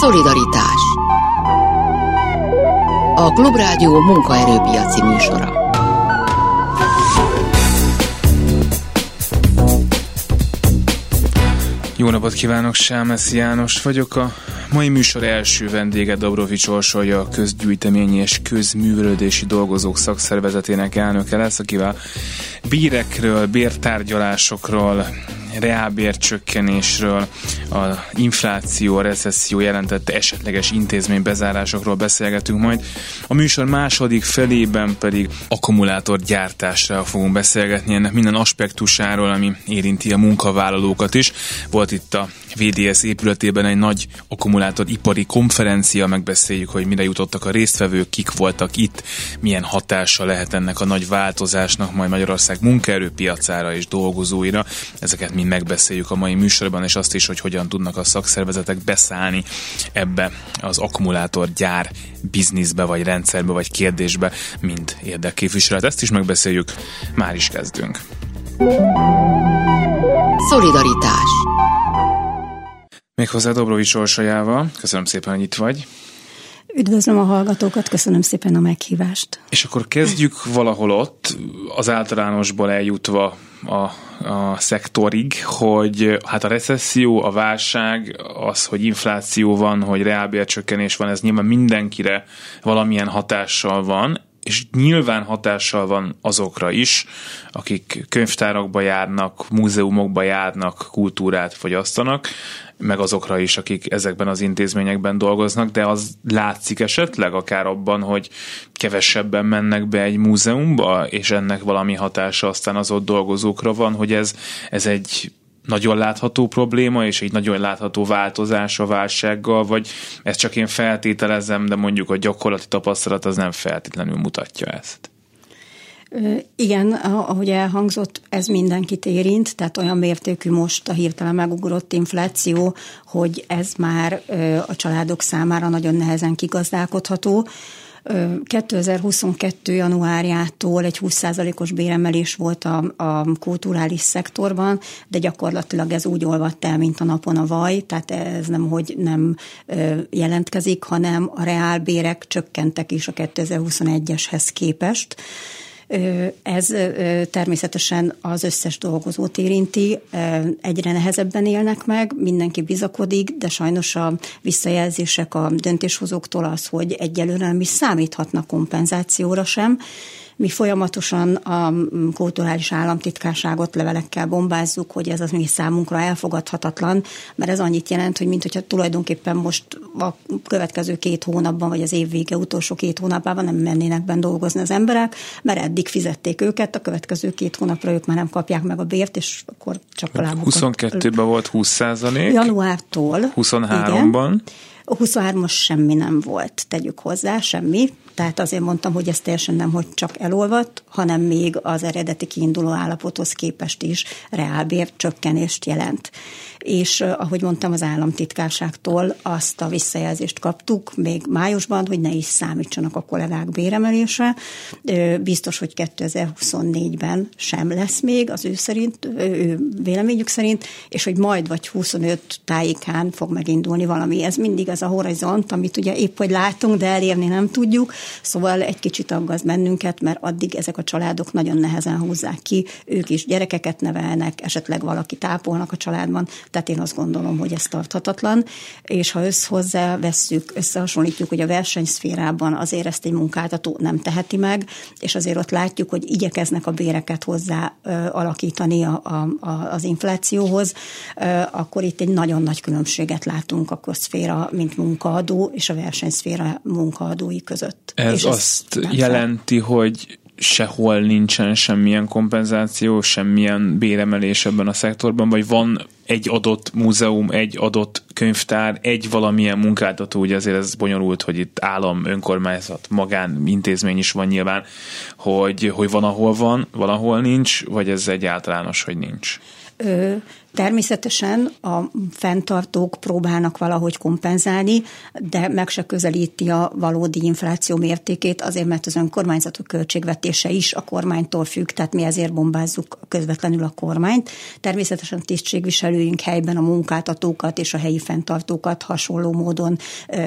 Szolidaritás A Klubrádió munkaerőpiaci műsora Jó napot kívánok, Sámeszi János vagyok. A mai műsor első vendége Dobrovics Orsolya, a közgyűjteményi és közművelődési dolgozók szakszervezetének elnöke lesz, akivel bírekről, bértárgyalásokról, reálbércsökkenésről, a infláció, a recesszió jelentette esetleges intézmény bezárásokról beszélgetünk majd. A műsor második felében pedig akkumulátorgyártásra fogunk beszélgetni, ennek minden aspektusáról, ami érinti a munkavállalókat is. Volt itt a VDS épületében egy nagy akkumulátoripari konferencia, megbeszéljük, hogy mire jutottak a résztvevők, kik voltak itt, milyen hatása lehet ennek a nagy változásnak majd Magyarország munkaerőpiacára és dolgozóira. Ezeket mind megbeszéljük a mai műsorban, és azt is, hogy hogyan tudnak a szakszervezetek beszállni ebbe az akkumulátorgyár bizniszbe, vagy rendszerbe, vagy kérdésbe, mint érdekképviselet. Ezt is megbeszéljük, már is kezdünk. Szolidaritás Méghozzá Dobrovics Orsolyával. Köszönöm szépen, hogy itt vagy. Üdvözlöm a hallgatókat, köszönöm szépen a meghívást. És akkor kezdjük valahol ott, az általánosból eljutva a, a szektorig, hogy hát a recesszió, a válság, az, hogy infláció van, hogy reálbércsökkenés van, ez nyilván mindenkire valamilyen hatással van, és nyilván hatással van azokra is, akik könyvtárakba járnak, múzeumokba járnak, kultúrát fogyasztanak, meg azokra is, akik ezekben az intézményekben dolgoznak, de az látszik esetleg akár abban, hogy kevesebben mennek be egy múzeumba, és ennek valami hatása aztán az ott dolgozókra van, hogy ez, ez egy nagyon látható probléma, és egy nagyon látható változás a válsággal, vagy ezt csak én feltételezem, de mondjuk a gyakorlati tapasztalat az nem feltétlenül mutatja ezt. Igen, ahogy elhangzott, ez mindenkit érint, tehát olyan mértékű most a hirtelen megugrott infláció, hogy ez már a családok számára nagyon nehezen kigazdálkodható. 2022. januárjától egy 20%-os béremelés volt a, a kulturális szektorban, de gyakorlatilag ez úgy olvadt el, mint a napon a vaj, tehát ez nem, hogy nem jelentkezik, hanem a reálbérek csökkentek is a 2021-eshez képest. Ez természetesen az összes dolgozót érinti, egyre nehezebben élnek meg, mindenki bizakodik, de sajnos a visszajelzések a döntéshozóktól az, hogy egyelőre nem is számíthatnak kompenzációra sem, mi folyamatosan a kulturális államtitkárságot levelekkel bombázzuk, hogy ez az mi számunkra elfogadhatatlan, mert ez annyit jelent, hogy mint hogyha tulajdonképpen most a következő két hónapban, vagy az év vége utolsó két hónapában nem mennének benne dolgozni az emberek, mert eddig fizették őket, a következő két hónapra ők már nem kapják meg a bért, és akkor csak a lábukat. 22-ben volt 20 százalék. Januártól. 23-ban. A 23-as semmi nem volt, tegyük hozzá, semmi. Tehát azért mondtam, hogy ez teljesen nem, hogy csak elolvadt, hanem még az eredeti kiinduló állapothoz képest is reálbér csökkenést jelent és ahogy mondtam, az államtitkárságtól azt a visszajelzést kaptuk még májusban, hogy ne is számítsanak a kollégák béremelése. Biztos, hogy 2024-ben sem lesz még az ő szerint, ő véleményük szerint, és hogy majd vagy 25 tájékán fog megindulni valami. Ez mindig az a horizont, amit ugye épp hogy látunk, de elérni nem tudjuk, szóval egy kicsit aggaszt bennünket, mert addig ezek a családok nagyon nehezen húzzák ki, ők is gyerekeket nevelnek, esetleg valaki tápolnak a családban, tehát én azt gondolom, hogy ez tarthatatlan, és ha összhozzá vesszük, összehasonlítjuk, hogy a versenyszférában azért ezt egy munkáltató nem teheti meg, és azért ott látjuk, hogy igyekeznek a béreket hozzá alakítani a, a, a, az inflációhoz, akkor itt egy nagyon nagy különbséget látunk a közszféra, mint munkaadó, és a versenyszféra munkaadói között. Ez és azt jelenti, hogy sehol nincsen semmilyen kompenzáció, semmilyen béremelés ebben a szektorban, vagy van egy adott múzeum, egy adott könyvtár, egy valamilyen munkáltató, ugye azért ez bonyolult, hogy itt állam, önkormányzat, magán, intézmény is van nyilván, hogy, hogy van, ahol van, valahol nincs, vagy ez egy általános, hogy nincs? Természetesen a fenntartók próbálnak valahogy kompenzálni, de meg se közelíti a valódi infláció mértékét, azért mert az önkormányzatok költségvetése is a kormánytól függ, tehát mi ezért bombázzuk közvetlenül a kormányt. Természetesen tisztségviselőink helyben a munkáltatókat és a helyi fenntartókat hasonló módon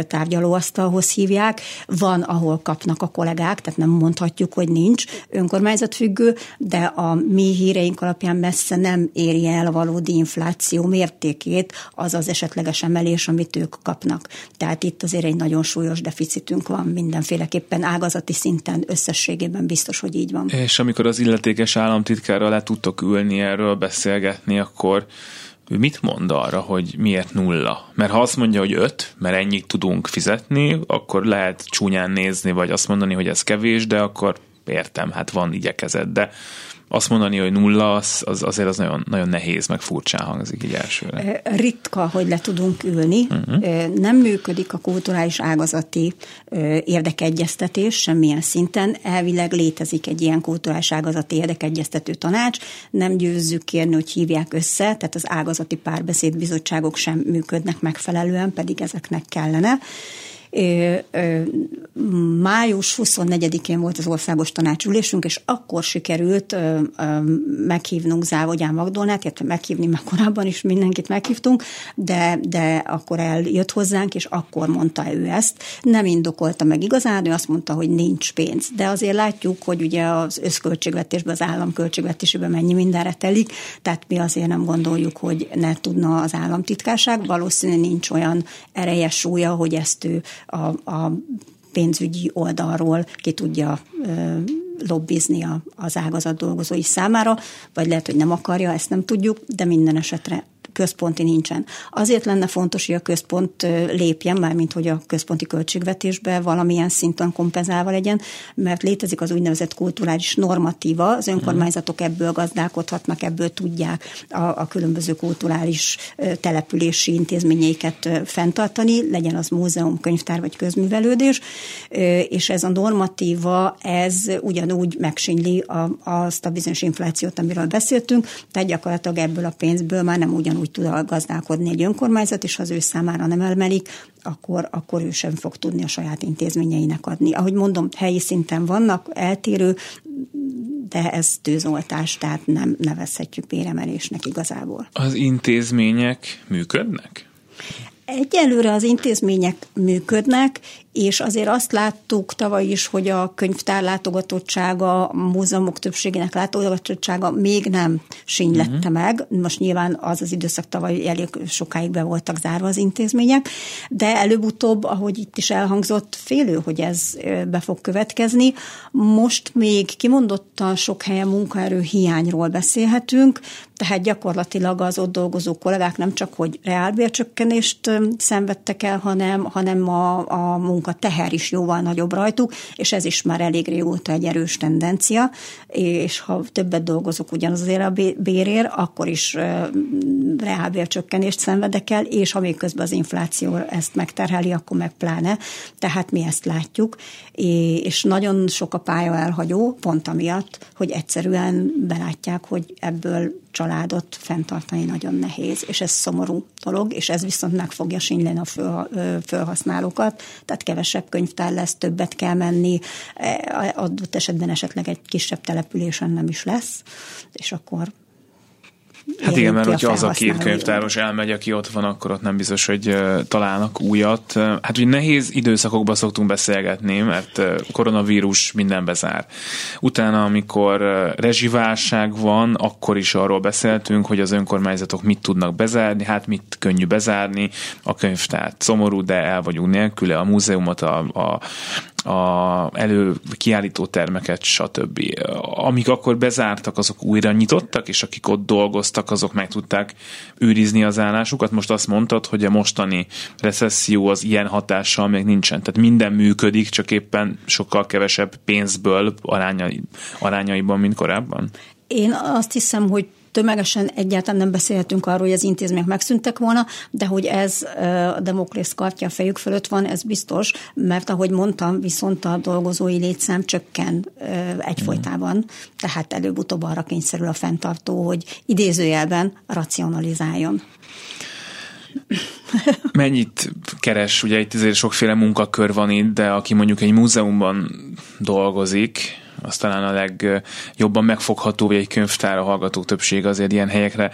tárgyalóasztalhoz hívják. Van, ahol kapnak a kollégák, tehát nem mondhatjuk, hogy nincs önkormányzatfüggő, de a mi híreink alapján messze nem éri el a valódi infláció mértékét az az esetleges emelés, amit ők kapnak. Tehát itt azért egy nagyon súlyos deficitünk van mindenféleképpen ágazati szinten összességében biztos, hogy így van. És amikor az illetékes államtitkárral le tudtok ülni erről beszélgetni, akkor ő mit mond arra, hogy miért nulla? Mert ha azt mondja, hogy öt, mert ennyit tudunk fizetni, akkor lehet csúnyán nézni, vagy azt mondani, hogy ez kevés, de akkor értem, hát van igyekezet, de azt mondani, hogy nulla, az, az azért az nagyon, nagyon nehéz, meg furcsán hangzik így elsőre. Ritka, hogy le tudunk ülni. Uh-huh. Nem működik a kulturális ágazati érdekegyeztetés semmilyen szinten. Elvileg létezik egy ilyen kulturális ágazati érdekegyeztető tanács. Nem győzzük kérni, hogy hívják össze, tehát az ágazati párbeszédbizottságok sem működnek megfelelően, pedig ezeknek kellene. Május 24-én volt az országos tanácsülésünk, és akkor sikerült meghívnunk Závogyán Magdolnát, illetve meghívni már korábban is mindenkit meghívtunk, de, de akkor eljött hozzánk, és akkor mondta ő ezt. Nem indokolta meg igazán, ő azt mondta, hogy nincs pénz. De azért látjuk, hogy ugye az összköltségvetésben, az állam költségvetésében mennyi mindenre telik, tehát mi azért nem gondoljuk, hogy ne tudna az államtitkárság. Valószínűleg nincs olyan ereje súlya, hogy ezt ő a, a pénzügyi oldalról ki tudja lobbizni az ágazat dolgozói számára, vagy lehet, hogy nem akarja, ezt nem tudjuk, de minden esetre központi nincsen. Azért lenne fontos, hogy a központ lépjen, mármint hogy a központi költségvetésbe valamilyen szinten kompenzálva legyen, mert létezik az úgynevezett kulturális normatíva, az önkormányzatok ebből gazdálkodhatnak, ebből tudják a, a különböző kulturális települési intézményeiket fenntartani, legyen az múzeum, könyvtár vagy közművelődés, és ez a normatíva, ez ugyanúgy megsínli azt a bizonyos inflációt, amiről beszéltünk, tehát gyakorlatilag ebből a pénzből már nem ugyanúgy úgy tud gazdálkodni egy önkormányzat, és ha az ő számára nem emelik, akkor, akkor ő sem fog tudni a saját intézményeinek adni. Ahogy mondom, helyi szinten vannak eltérő, de ez tűzoltás, tehát nem nevezhetjük béremelésnek igazából. Az intézmények működnek? Egyelőre az intézmények működnek, és azért azt láttuk tavaly is, hogy a könyvtár látogatottsága, a múzeumok többségének látogatottsága még nem sínylette uh-huh. meg. Most nyilván az az időszak tavaly elég sokáig be voltak zárva az intézmények, de előbb-utóbb, ahogy itt is elhangzott, félő, hogy ez be fog következni. Most még kimondottan sok helyen munkaerő hiányról beszélhetünk, tehát gyakorlatilag az ott dolgozó kollégák nem csak, hogy reálbércsökkenést szenvedtek el, hanem, hanem a, a munka teher is jóval nagyobb rajtuk, és ez is már elég régóta egy erős tendencia, és ha többet dolgozok ugyanazért a bérér, akkor is reálbércsökkenést szenvedek el, és ha még közben az infláció ezt megterheli, akkor meg pláne. Tehát mi ezt látjuk, és nagyon sok a pálya elhagyó, pont amiatt, hogy egyszerűen belátják, hogy ebből családot fenntartani nagyon nehéz, és ez szomorú dolog, és ez viszont meg fogja sínyleni a föl, felhasználókat, tehát kevesebb könyvtár lesz, többet kell menni, e, adott esetben esetleg egy kisebb településen nem is lesz, és akkor Hát igen, mert hogyha az a két könyvtáros elmegy, aki ott van, akkor ott nem biztos, hogy találnak újat. Hát ugye nehéz időszakokban szoktunk beszélgetni, mert koronavírus minden bezár. Utána, amikor rezsiválság van, akkor is arról beszéltünk, hogy az önkormányzatok mit tudnak bezárni, hát mit könnyű bezárni, a könyvtár szomorú, de el vagyunk nélküle, a múzeumot, a, a, a elő kiállító termeket, stb. Amik akkor bezártak, azok újra nyitottak, és akik ott dolgoztak, azok meg tudták őrizni az állásukat. Most azt mondtad, hogy a mostani recesszió az ilyen hatással még nincsen. Tehát minden működik, csak éppen sokkal kevesebb pénzből arányai, arányaiban, mint korábban? Én azt hiszem, hogy tömegesen egyáltalán nem beszélhetünk arról, hogy az intézmények megszűntek volna, de hogy ez a demokrész kartja a fejük fölött van, ez biztos, mert ahogy mondtam, viszont a dolgozói létszám csökken egyfolytában, tehát előbb-utóbb arra kényszerül a fenntartó, hogy idézőjelben racionalizáljon. Mennyit keres? Ugye itt azért sokféle munkakör van itt, de aki mondjuk egy múzeumban dolgozik, az talán a legjobban megfogható, vagy egy könyvtár a hallgatók többsége azért ilyen helyekre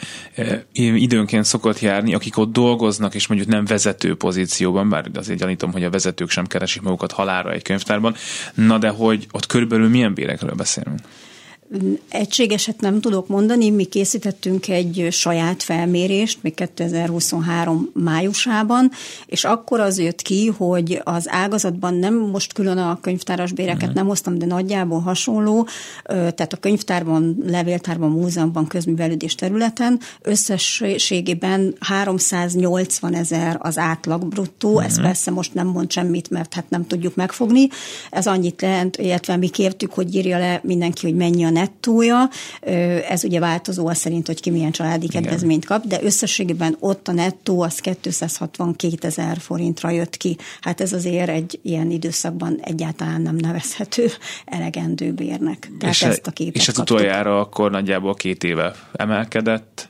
időnként szokott járni, akik ott dolgoznak, és mondjuk nem vezető pozícióban, bár azért gyanítom, hogy a vezetők sem keresik magukat halára egy könyvtárban, na de hogy ott körülbelül milyen bérekről beszélünk? Egységeset nem tudok mondani, mi készítettünk egy saját felmérést, még 2023 májusában, és akkor az jött ki, hogy az ágazatban nem most külön a könyvtáras béreket uh-huh. nem hoztam, de nagyjából hasonló, tehát a könyvtárban, levéltárban, múzeumban, közművelődés területen összességében 380 ezer az átlag bruttó, uh-huh. ez persze most nem mond semmit, mert hát nem tudjuk megfogni. Ez annyit lehet, illetve mi kértük, hogy írja le mindenki, hogy mennyi a nettója, ez ugye változó az szerint, hogy ki milyen családi kedvezményt kap, de összességében ott a nettó az 262 ezer forintra jött ki. Hát ez azért egy ilyen időszakban egyáltalán nem nevezhető elegendő bérnek. Tehát és ezt a képet És ez utoljára akkor nagyjából két éve emelkedett,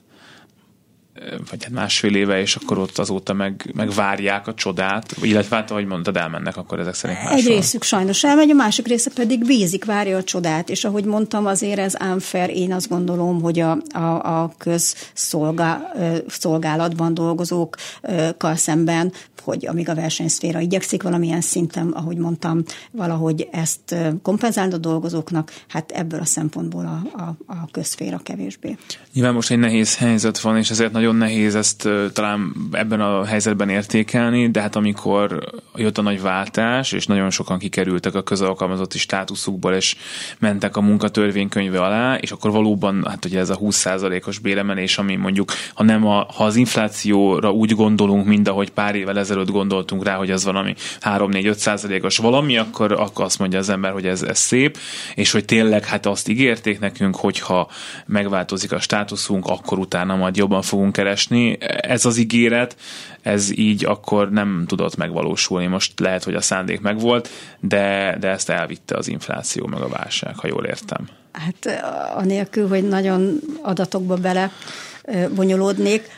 vagy hát másfél éve, és akkor ott azóta meg, meg várják a csodát, illetve hát, ahogy mondtad, elmennek akkor ezek szerint máshol. Egy részük sajnos elmegy, a másik része pedig bízik, várja a csodát, és ahogy mondtam, azért ez unfair, én azt gondolom, hogy a, a, a közszolgálatban dolgozókkal szemben, hogy amíg a versenyszféra igyekszik valamilyen szinten, ahogy mondtam, valahogy ezt kompenzálni a dolgozóknak, hát ebből a szempontból a, a, a közszféra kevésbé. Nyilván most egy nehéz helyzet van, és ezért nagyon nehéz ezt talán ebben a helyzetben értékelni, de hát amikor jött a nagy váltás, és nagyon sokan kikerültek a közalkalmazotti státuszukból, és mentek a munkatörvénykönyve alá, és akkor valóban, hát ugye ez a 20%-os béremelés, ami mondjuk, ha nem a, ha az inflációra úgy gondolunk, mint ahogy pár évvel ezelőtt gondoltunk rá, hogy ez valami 3-4-5%-os valami, akkor, akkor azt mondja az ember, hogy ez, ez szép, és hogy tényleg hát azt ígérték nekünk, hogyha megváltozik a státuszunk, akkor utána majd jobban fogunk keresni. Ez az ígéret, ez így akkor nem tudott megvalósulni. Most lehet, hogy a szándék megvolt, de, de ezt elvitte az infláció meg a válság, ha jól értem. Hát anélkül, hogy nagyon adatokba bele bonyolódnék,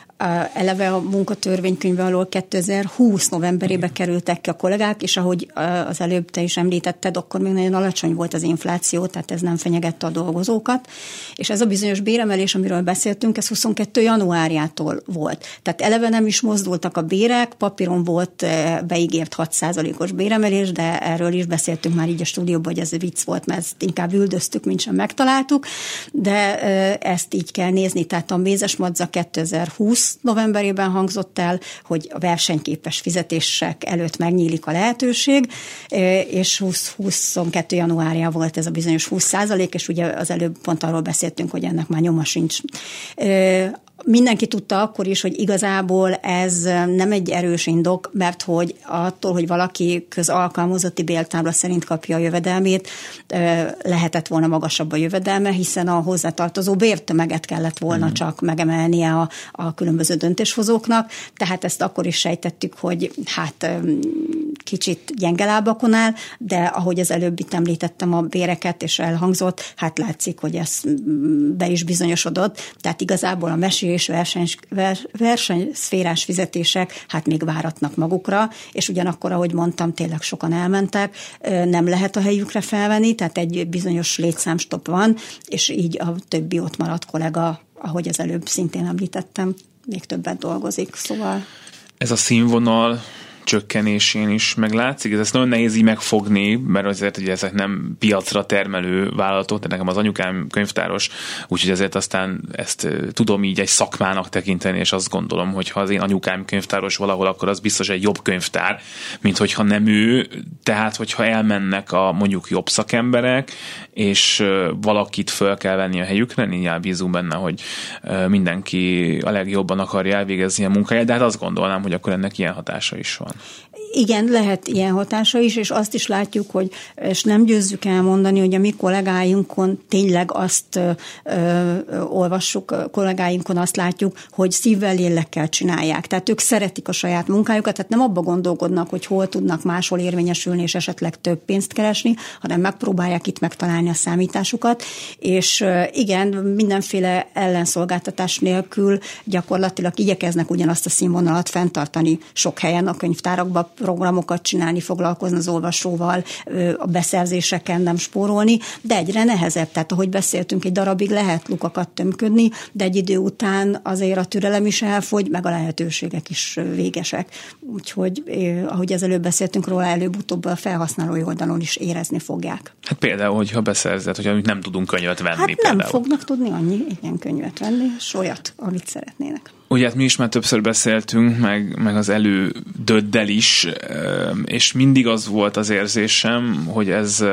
eleve a munkatörvénykönyve alól 2020 novemberébe kerültek ki a kollégák, és ahogy az előbb te is említetted, akkor még nagyon alacsony volt az infláció, tehát ez nem fenyegette a dolgozókat. És ez a bizonyos béremelés, amiről beszéltünk, ez 22. januárjától volt. Tehát eleve nem is mozdultak a bérek, papíron volt beígért 6%-os béremelés, de erről is beszéltünk már így a stúdióban, hogy ez vicc volt, mert ezt inkább üldöztük, mint sem megtaláltuk, de ezt így kell nézni. Tehát a mézes madza 2020 novemberében hangzott el, hogy a versenyképes fizetések előtt megnyílik a lehetőség, és 2022 januárja volt ez a bizonyos 20 százalék, és ugye az előbb pont arról beszéltünk, hogy ennek már nyoma sincs mindenki tudta akkor is, hogy igazából ez nem egy erős indok, mert hogy attól, hogy valaki közalkalmazotti béltábla szerint kapja a jövedelmét, lehetett volna magasabb a jövedelme, hiszen a hozzátartozó bértömeget kellett volna mm. csak megemelnie a, a különböző döntéshozóknak, tehát ezt akkor is sejtettük, hogy hát kicsit gyenge lábakon áll, de ahogy az előbb itt említettem a béreket, és elhangzott, hát látszik, hogy ez be is bizonyosodott, tehát igazából a mesé és verseny, versenyszférás fizetések hát még váratnak magukra, és ugyanakkor, ahogy mondtam, tényleg sokan elmentek, nem lehet a helyükre felvenni, tehát egy bizonyos létszámstop van, és így a többi ott maradt kollega, ahogy az előbb szintén említettem, még többet dolgozik, szóval... Ez a színvonal csökkenésén is meglátszik. Ez ezt nagyon nehéz így megfogni, mert azért hogy ezek nem piacra termelő vállalatok, de nekem az anyukám könyvtáros, úgyhogy ezért aztán ezt tudom így egy szakmának tekinteni, és azt gondolom, hogy ha az én anyukám könyvtáros valahol, akkor az biztos egy jobb könyvtár, mint hogyha nem ő. Tehát, hogyha elmennek a mondjuk jobb szakemberek, és valakit föl kell venni a helyükre, nyilván bízunk benne, hogy mindenki a legjobban akarja elvégezni a munkáját, de hát azt gondolnám, hogy akkor ennek ilyen hatása is van. Igen, lehet ilyen hatása is, és azt is látjuk, hogy, és nem győzzük elmondani, hogy a mi kollégáinkon tényleg azt ö, ö, olvassuk, kollégáinkon azt látjuk, hogy szívvel, lélekkel csinálják. Tehát ők szeretik a saját munkájukat, tehát nem abba gondolkodnak, hogy hol tudnak máshol érvényesülni, és esetleg több pénzt keresni, hanem megpróbálják itt megtalálni a számításukat, és igen, mindenféle ellenszolgáltatás nélkül gyakorlatilag igyekeznek ugyanazt a színvonalat fenntartani sok helyen a könyvtárakban, programokat csinálni, foglalkozni az olvasóval, a beszerzéseken nem spórolni, de egyre nehezebb. Tehát ahogy beszéltünk, egy darabig lehet lukakat tömködni, de egy idő után azért a türelem is elfogy, meg a lehetőségek is végesek. Úgyhogy, ahogy ezelőbb beszéltünk róla, előbb-utóbb a felhasználói oldalon is érezni fogják. Hát például, hogyha beszerzett, hogy nem tudunk könyvet venni. Hát nem például. fognak tudni annyi igen könyvet venni, és olyat, amit szeretnének. Ugye hát mi is már többször beszéltünk, meg, meg az elődöddel is, és mindig az volt az érzésem, hogy ez,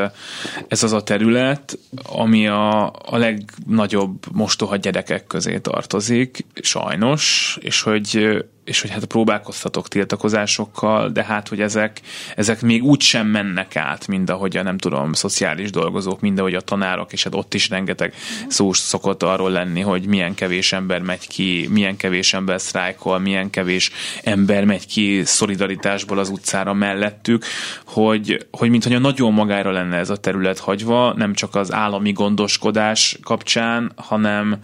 ez az a terület, ami a, a legnagyobb mostoha gyerekek közé tartozik, sajnos, és hogy és hogy hát próbálkoztatok tiltakozásokkal, de hát, hogy ezek, ezek még úgy sem mennek át, mint ahogy a nem tudom, szociális dolgozók, mint ahogy a tanárok, és hát ott is rengeteg szó szokott arról lenni, hogy milyen kevés ember megy ki, milyen kevés ember sztrájkol, milyen kevés ember megy ki szolidaritásból az utcára mellettük, hogy, hogy mintha nagyon magára lenne ez a terület hagyva, nem csak az állami gondoskodás kapcsán, hanem,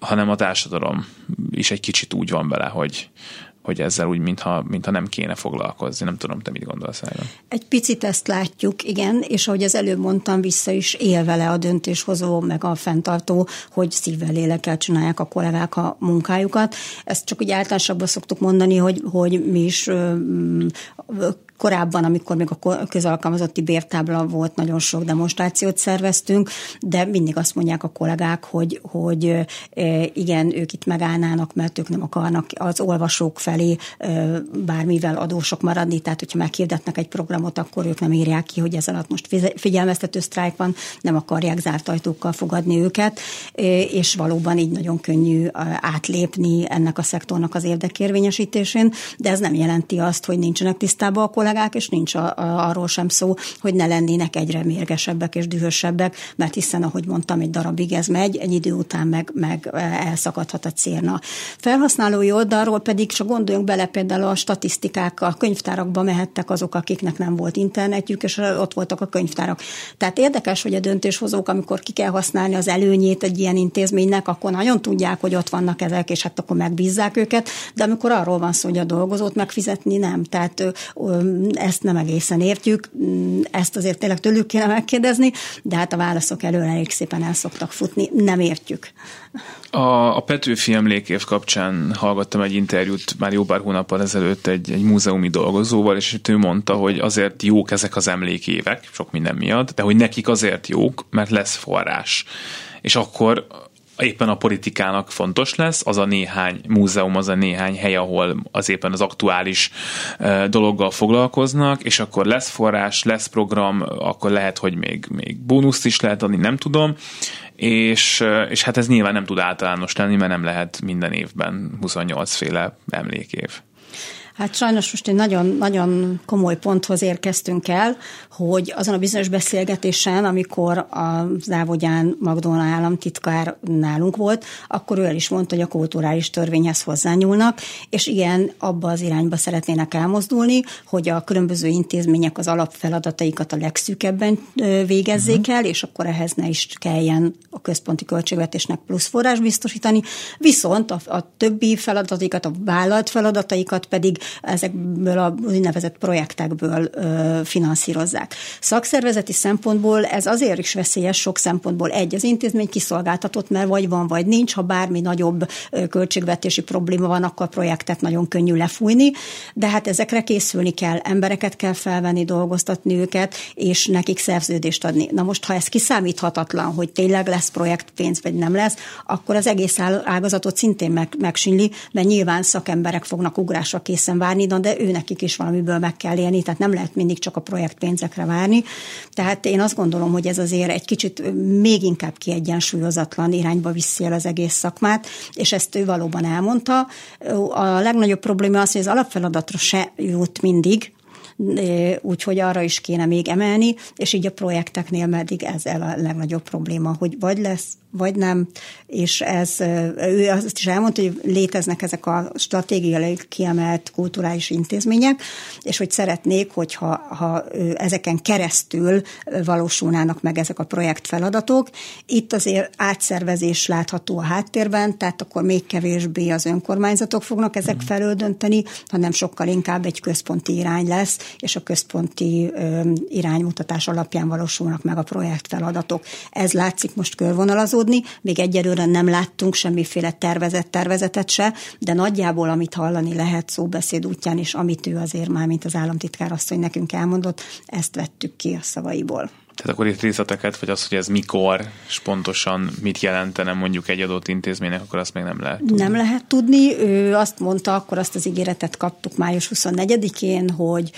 hanem a társadalom is egy kicsit úgy van bele, hogy, hogy ezzel úgy, mintha, mintha nem kéne foglalkozni. Nem tudom, te mit gondolsz erről. Egy picit ezt látjuk, igen, és ahogy az előbb mondtam, vissza is él vele a döntéshozó, meg a fenntartó, hogy szívvel lélekkel csinálják a kollégák a munkájukat. Ezt csak úgy általánosabban szoktuk mondani, hogy, hogy mi is Korábban, amikor még a közalkalmazotti bértábla volt, nagyon sok demonstrációt szerveztünk, de mindig azt mondják a kollégák, hogy, hogy igen, ők itt megállnának, mert ők nem akarnak az olvasók felé bármivel adósok maradni, tehát hogyha meghirdetnek egy programot, akkor ők nem írják ki, hogy ez alatt most figyelmeztető sztrájk van, nem akarják zárt ajtókkal fogadni őket, és valóban így nagyon könnyű átlépni ennek a szektornak az érdekérvényesítésén, de ez nem jelenti azt, hogy nincsenek tisztában a kollégák, kollégák, és nincs a, a, arról sem szó, hogy ne lennének egyre mérgesebbek és dühösebbek, mert hiszen, ahogy mondtam, egy darabig ez megy, egy idő után meg, meg elszakadhat a célna. Felhasználói oldalról pedig csak gondoljunk bele például a statisztikák, a könyvtárakba mehettek azok, akiknek nem volt internetjük, és ott voltak a könyvtárak. Tehát érdekes, hogy a döntéshozók, amikor ki kell használni az előnyét egy ilyen intézménynek, akkor nagyon tudják, hogy ott vannak ezek, és hát akkor megbízzák őket, de amikor arról van szó, hogy a dolgozót megfizetni nem. Tehát ezt nem egészen értjük, ezt azért tényleg tőlük kéne megkérdezni, de hát a válaszok előre elég szépen el szoktak futni, nem értjük. A, a Petőfi emlékév kapcsán hallgattam egy interjút már jó pár hónappal ezelőtt egy, egy múzeumi dolgozóval, és ő mondta, hogy azért jók ezek az emlékévek, sok minden miatt, de hogy nekik azért jók, mert lesz forrás. És akkor éppen a politikának fontos lesz, az a néhány múzeum, az a néhány hely, ahol az éppen az aktuális dologgal foglalkoznak, és akkor lesz forrás, lesz program, akkor lehet, hogy még, még bónuszt is lehet adni, nem tudom, és, és hát ez nyilván nem tud általános lenni, mert nem lehet minden évben 28 féle emlékév. Hát sajnos most egy nagyon, nagyon komoly ponthoz érkeztünk el, hogy azon a bizonyos beszélgetésen, amikor a Závodján Magdolna államtitkár nálunk volt, akkor ő el is mondta, hogy a kulturális törvényhez hozzányúlnak, és igen, abba az irányba szeretnének elmozdulni, hogy a különböző intézmények az alapfeladataikat a legszűkebben végezzék uh-huh. el, és akkor ehhez ne is kelljen a központi költségvetésnek plusz forrás biztosítani, viszont a, a többi feladataikat, a vállalt feladataikat pedig ezekből a úgynevezett projektekből finanszírozzák. Szakszervezeti szempontból ez azért is veszélyes sok szempontból. Egy, az intézmény kiszolgáltatott, mert vagy van, vagy nincs. Ha bármi nagyobb költségvetési probléma van, akkor projektet nagyon könnyű lefújni, de hát ezekre készülni kell, embereket kell felvenni, dolgoztatni őket, és nekik szerződést adni. Na most, ha ez kiszámíthatatlan, hogy tényleg lesz projektpénz, vagy nem lesz, akkor az egész ágazatot szintén meg, megsínli, mert nyilván szakemberek fognak forrásra készen várni, de ő nekik is valamiből meg kell élni, tehát nem lehet mindig csak a projektpénzekre várni. Tehát én azt gondolom, hogy ez azért egy kicsit még inkább kiegyensúlyozatlan irányba viszi el az egész szakmát, és ezt ő valóban elmondta. A legnagyobb probléma az, hogy az alapfeladatra se jut mindig, úgyhogy arra is kéne még emelni, és így a projekteknél meddig ez a legnagyobb probléma, hogy vagy lesz vagy nem, és ez, ő azt is elmondta, hogy léteznek ezek a stratégiai kiemelt kulturális intézmények, és hogy szeretnék, hogyha ha ezeken keresztül valósulnának meg ezek a projektfeladatok. Itt azért átszervezés látható a háttérben, tehát akkor még kevésbé az önkormányzatok fognak ezek mm. felől dönteni, hanem sokkal inkább egy központi irány lesz, és a központi iránymutatás alapján valósulnak meg a projektfeladatok. Ez látszik most körvonalazó, megoldódni. Még egyelőre nem láttunk semmiféle tervezett tervezetet se, de nagyjából amit hallani lehet szóbeszéd útján is, amit ő azért már, mint az államtitkár asszony nekünk elmondott, ezt vettük ki a szavaiból. Tehát akkor itt részleteket, vagy az, hogy ez mikor, és pontosan mit jelentene mondjuk egy adott intézménynek, akkor azt még nem lehet tudni. Nem lehet tudni. Ő azt mondta, akkor azt az ígéretet kaptuk május 24-én, hogy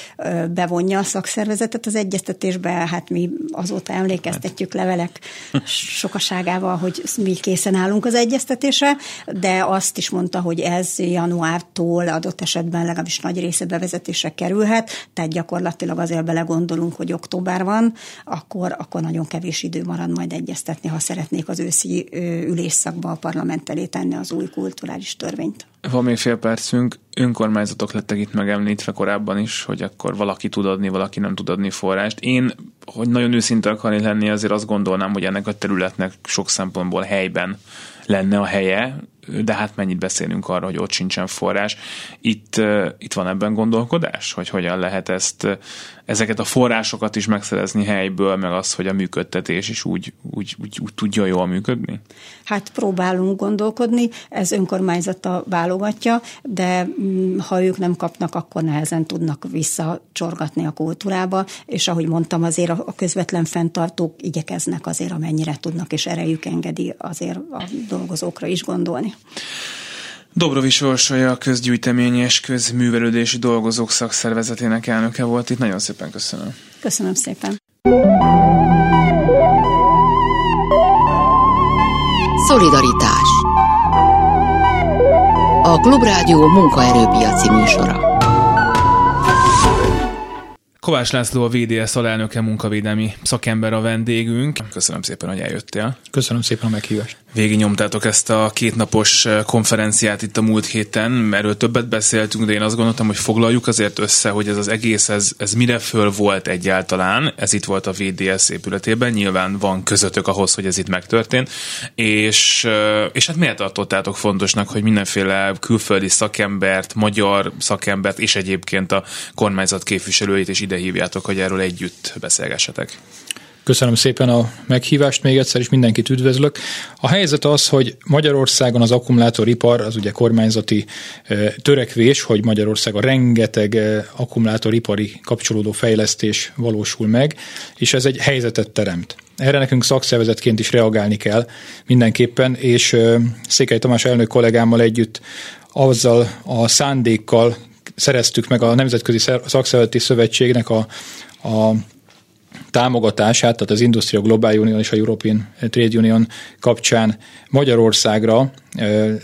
bevonja a szakszervezetet az egyeztetésbe. Hát mi azóta emlékeztetjük levelek sokaságával, hogy mi készen állunk az egyeztetésre, de azt is mondta, hogy ez januártól adott esetben legalábbis nagy része bevezetésre kerülhet, tehát gyakorlatilag azért belegondolunk, hogy október van, akkor, akkor nagyon kevés idő marad majd egyeztetni, ha szeretnék az őszi ülésszakba a parlament elé tenni az új kulturális törvényt. Van még fél percünk, önkormányzatok lettek itt megemlítve korábban is, hogy akkor valaki tud adni, valaki nem tud adni forrást. Én, hogy nagyon őszinte akarni lenni, azért azt gondolnám, hogy ennek a területnek sok szempontból helyben lenne a helye, de hát mennyit beszélünk arra, hogy ott sincsen forrás. Itt, itt van ebben gondolkodás, hogy hogyan lehet ezt, ezeket a forrásokat is megszerezni helyből, meg az, hogy a működtetés is úgy, úgy, úgy, úgy tudja jól működni? Hát próbálunk gondolkodni, ez önkormányzata válogatja, de mm, ha ők nem kapnak, akkor nehezen tudnak visszacsorgatni a kultúrába, és ahogy mondtam, azért a közvetlen fenntartók igyekeznek azért, amennyire tudnak, és erejük engedi azért a dolgozókra is gondolni. Dobrovi Orsolya a közgyűjtemény és közművelődési dolgozók szakszervezetének elnöke volt itt. Nagyon szépen köszönöm. Köszönöm szépen. Szolidaritás A Klubrádió munkaerőpiaci műsora. Kovács László a VDS alelnöke munkavédelmi szakember a vendégünk. Köszönöm szépen, hogy eljöttél. Köszönöm szépen a meghívást. Végig nyomtátok ezt a kétnapos eh, konferenciát itt a múlt héten, erről többet beszéltünk, de én azt gondoltam, hogy foglaljuk azért össze, hogy ez az egész, ez, ez mire föl volt egyáltalán. Ez itt volt a VDS épületében, nyilván van közöttök ahhoz, hogy ez itt megtörtént, és, eh, és hát miért tartottátok fontosnak, hogy mindenféle külföldi szakembert, magyar szakembert, és egyébként a kormányzat képviselőit is ide hívjátok, hogy erről együtt beszélgessetek. Köszönöm szépen a meghívást még egyszer, és mindenkit üdvözlök. A helyzet az, hogy Magyarországon az akkumulátoripar, az ugye kormányzati törekvés, hogy Magyarországon rengeteg akkumulátoripari kapcsolódó fejlesztés valósul meg, és ez egy helyzetet teremt. Erre nekünk szakszervezetként is reagálni kell mindenképpen, és Székely Tamás elnök kollégámmal együtt azzal a szándékkal szereztük meg a Nemzetközi Szakszervezeti Szövetségnek a, a támogatását, tehát az Industria Global Union és a European Trade Union kapcsán Magyarországra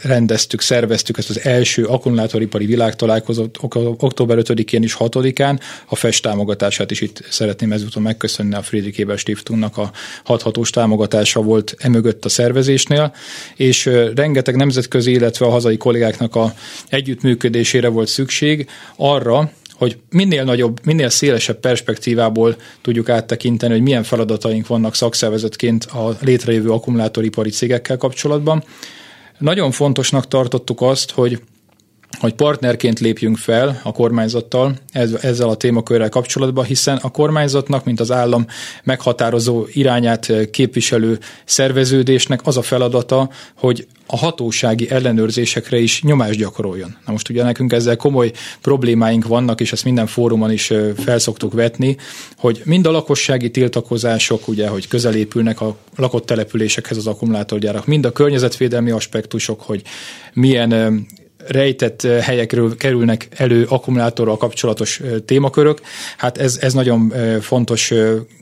rendeztük, szerveztük ezt az első akkumulátoripari világtalálkozót október 5-én és 6-án. A FES támogatását is itt szeretném ezúton megköszönni a Friedrich Ebert Stiftungnak a hathatós támogatása volt emögött a szervezésnél, és rengeteg nemzetközi, illetve a hazai kollégáknak a együttműködésére volt szükség arra, hogy minél nagyobb, minél szélesebb perspektívából tudjuk áttekinteni, hogy milyen feladataink vannak szakszervezetként a létrejövő akkumulátoripari cégekkel kapcsolatban. Nagyon fontosnak tartottuk azt, hogy hogy partnerként lépjünk fel a kormányzattal ezzel a témakörrel kapcsolatban, hiszen a kormányzatnak, mint az állam meghatározó irányát képviselő szerveződésnek az a feladata, hogy a hatósági ellenőrzésekre is nyomást gyakoroljon. Na most ugye nekünk ezzel komoly problémáink vannak, és ezt minden fórumon is felszoktuk vetni, hogy mind a lakossági tiltakozások, ugye, hogy közelépülnek a lakott településekhez az akkumulátorgyárak, mind a környezetvédelmi aspektusok, hogy milyen rejtett helyekről kerülnek elő akkumulátorral kapcsolatos témakörök. Hát ez, ez nagyon fontos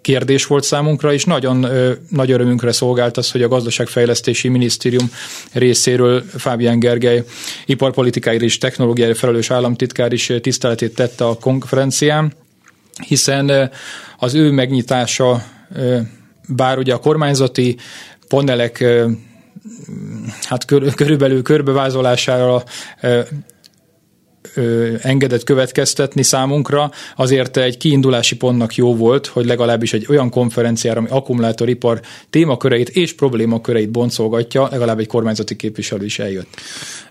kérdés volt számunkra, és nagyon nagy örömünkre szolgált az, hogy a Gazdaságfejlesztési Minisztérium részéről Fábián Gergely iparpolitikai és technológiai felelős államtitkár is tiszteletét tette a konferencián, hiszen az ő megnyitása, bár ugye a kormányzati panelek hát kör, körülbelül körbevázolására engedett következtetni számunkra, azért egy kiindulási pontnak jó volt, hogy legalábbis egy olyan konferenciára, ami akkumulátoripar témaköreit és problémaköreit boncolgatja, legalább egy kormányzati képviselő is eljött.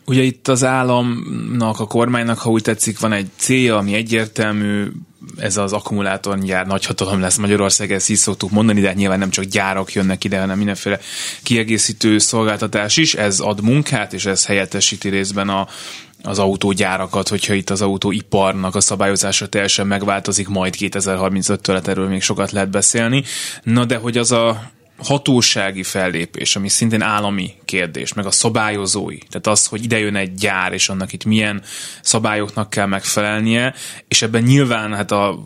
Ugye itt az államnak, a kormánynak, ha úgy tetszik, van egy célja, ami egyértelmű, ez az akkumulátorgyár nagyhatalom lesz Magyarország, ezt így szoktuk mondani, de hát nyilván nem csak gyárak jönnek ide, hanem mindenféle kiegészítő szolgáltatás is, ez ad munkát, és ez helyettesíti részben a, az autógyárakat, hogyha itt az autóiparnak a szabályozása teljesen megváltozik, majd 2035-től hát erről még sokat lehet beszélni. Na de hogy az a hatósági fellépés, ami szintén állami kérdés, meg a szabályozói, tehát az, hogy ide jön egy gyár, és annak itt milyen szabályoknak kell megfelelnie, és ebben nyilván hát a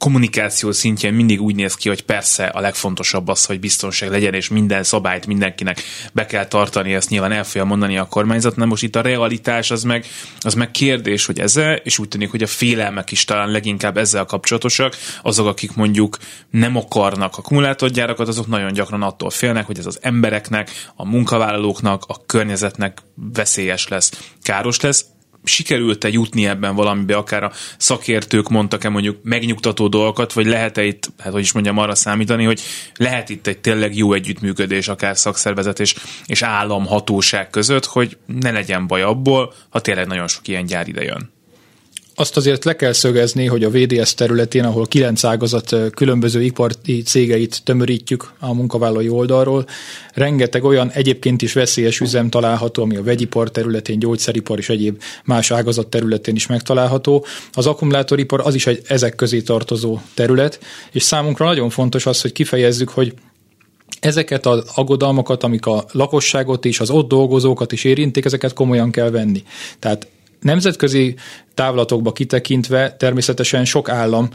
kommunikáció szintjén mindig úgy néz ki, hogy persze a legfontosabb az, hogy biztonság legyen, és minden szabályt mindenkinek be kell tartani, ezt nyilván el fogja mondani a kormányzat, nem most itt a realitás az meg, az meg kérdés, hogy ezzel, és úgy tűnik, hogy a félelmek is talán leginkább ezzel kapcsolatosak, azok, akik mondjuk nem akarnak akkumulátorgyárakat, azok nagyon gyakran attól félnek, hogy ez az embereknek, a munkavállalóknak, a környezetnek veszélyes lesz, káros lesz, sikerült-e jutni ebben valamibe, akár a szakértők mondtak-e mondjuk megnyugtató dolgokat, vagy lehet-e itt, hát hogy is mondjam, arra számítani, hogy lehet itt egy tényleg jó együttműködés, akár szakszervezet és, és államhatóság között, hogy ne legyen baj abból, ha tényleg nagyon sok ilyen gyár ide jön azt azért le kell szögezni, hogy a VDS területén, ahol kilenc ágazat különböző ipari cégeit tömörítjük a munkavállalói oldalról, rengeteg olyan egyébként is veszélyes üzem található, ami a vegyipar területén, gyógyszeripar és egyéb más ágazat területén is megtalálható. Az akkumulátoripar az is egy ezek közé tartozó terület, és számunkra nagyon fontos az, hogy kifejezzük, hogy ezeket az aggodalmakat, amik a lakosságot és az ott dolgozókat is érintik, ezeket komolyan kell venni. Tehát nemzetközi távlatokba kitekintve természetesen sok állam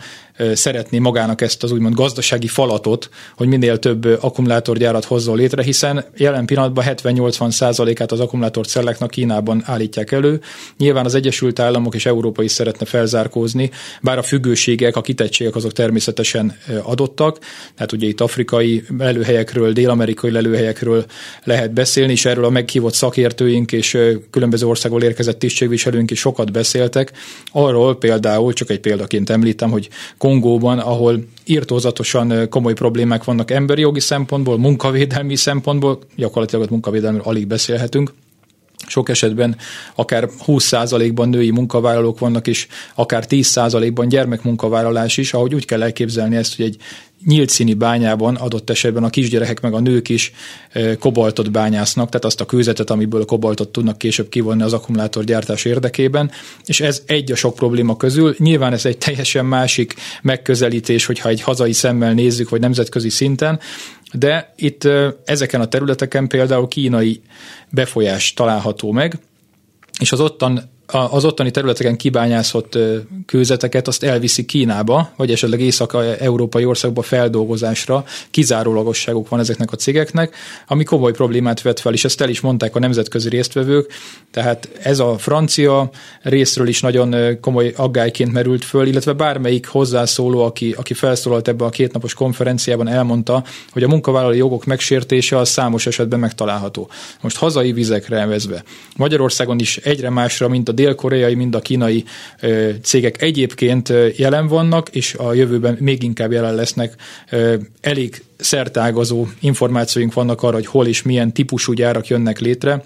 szeretné magának ezt az úgymond gazdasági falatot, hogy minél több akkumulátorgyárat hozzon létre, hiszen jelen pillanatban 70-80 százalékát az akkumulátorcelleknak Kínában állítják elő. Nyilván az Egyesült Államok és Európa is szeretne felzárkózni, bár a függőségek, a kitettségek azok természetesen adottak. Tehát ugye itt afrikai lelőhelyekről, dél-amerikai lelőhelyekről lehet beszélni, és erről a meghívott szakértőink és különböző országból érkezett tisztségviselőink is sokat beszéltek. Arról például, csak egy példaként említem, hogy Kongóban, ahol írtózatosan komoly problémák vannak emberi jogi szempontból, munkavédelmi szempontból, gyakorlatilag a munkavédelmről alig beszélhetünk, sok esetben akár 20%-ban női munkavállalók vannak, és akár 10%-ban gyermekmunkavállalás is, ahogy úgy kell elképzelni ezt, hogy egy nyílt színi bányában adott esetben a kisgyerekek meg a nők is kobaltot bányásznak, tehát azt a kőzetet, amiből a kobaltot tudnak később kivonni az akkumulátorgyártás érdekében, és ez egy a sok probléma közül. Nyilván ez egy teljesen másik megközelítés, hogyha egy hazai szemmel nézzük, vagy nemzetközi szinten, de itt ezeken a területeken például kínai befolyás található meg, és az ottan az ottani területeken kibányászott kőzeteket azt elviszi Kínába, vagy esetleg észak-európai országba feldolgozásra. Kizárólagosságuk van ezeknek a cégeknek, ami komoly problémát vet fel, és ezt el is mondták a nemzetközi résztvevők. Tehát ez a francia részről is nagyon komoly aggályként merült föl, illetve bármelyik hozzászóló, aki, aki felszólalt ebbe a kétnapos konferenciában, elmondta, hogy a munkavállalói jogok megsértése az számos esetben megtalálható. Most hazai vizekre elvezve. Magyarországon is egyre másra, mint a dél-koreai, mind a kínai cégek egyébként jelen vannak, és a jövőben még inkább jelen lesznek. Elég szertágazó információink vannak arra, hogy hol és milyen típusú gyárak jönnek létre,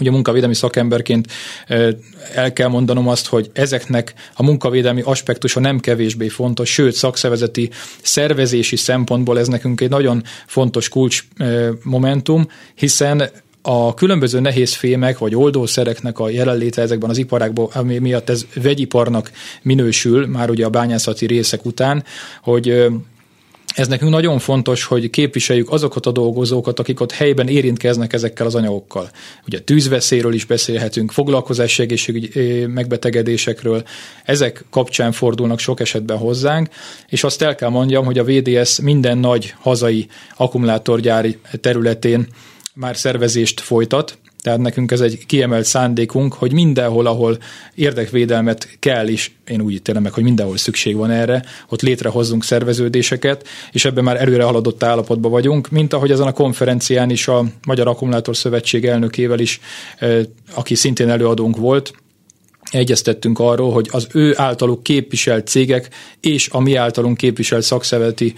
Ugye munkavédelmi szakemberként el kell mondanom azt, hogy ezeknek a munkavédelmi aspektusa nem kevésbé fontos, sőt szakszervezeti szervezési szempontból ez nekünk egy nagyon fontos kulcs momentum, hiszen a különböző nehéz fémek vagy oldószereknek a jelenléte ezekben az iparákban, ami miatt ez vegyiparnak minősül, már ugye a bányászati részek után, hogy ez nekünk nagyon fontos, hogy képviseljük azokat a dolgozókat, akik ott helyben érintkeznek ezekkel az anyagokkal. Ugye tűzveszélyről is beszélhetünk, foglalkozási egészségügyi megbetegedésekről, ezek kapcsán fordulnak sok esetben hozzánk, és azt el kell mondjam, hogy a VDS minden nagy hazai akkumulátorgyári területén már szervezést folytat, tehát nekünk ez egy kiemelt szándékunk, hogy mindenhol, ahol érdekvédelmet kell is, én úgy ítélem meg, hogy mindenhol szükség van erre, ott létrehozzunk szerveződéseket, és ebben már előre haladott állapotban vagyunk, mint ahogy ezen a konferencián is a Magyar Akkumulátor Szövetség elnökével is, eh, aki szintén előadónk volt, egyeztettünk arról, hogy az ő általuk képviselt cégek és a mi általunk képviselt szakszervezeti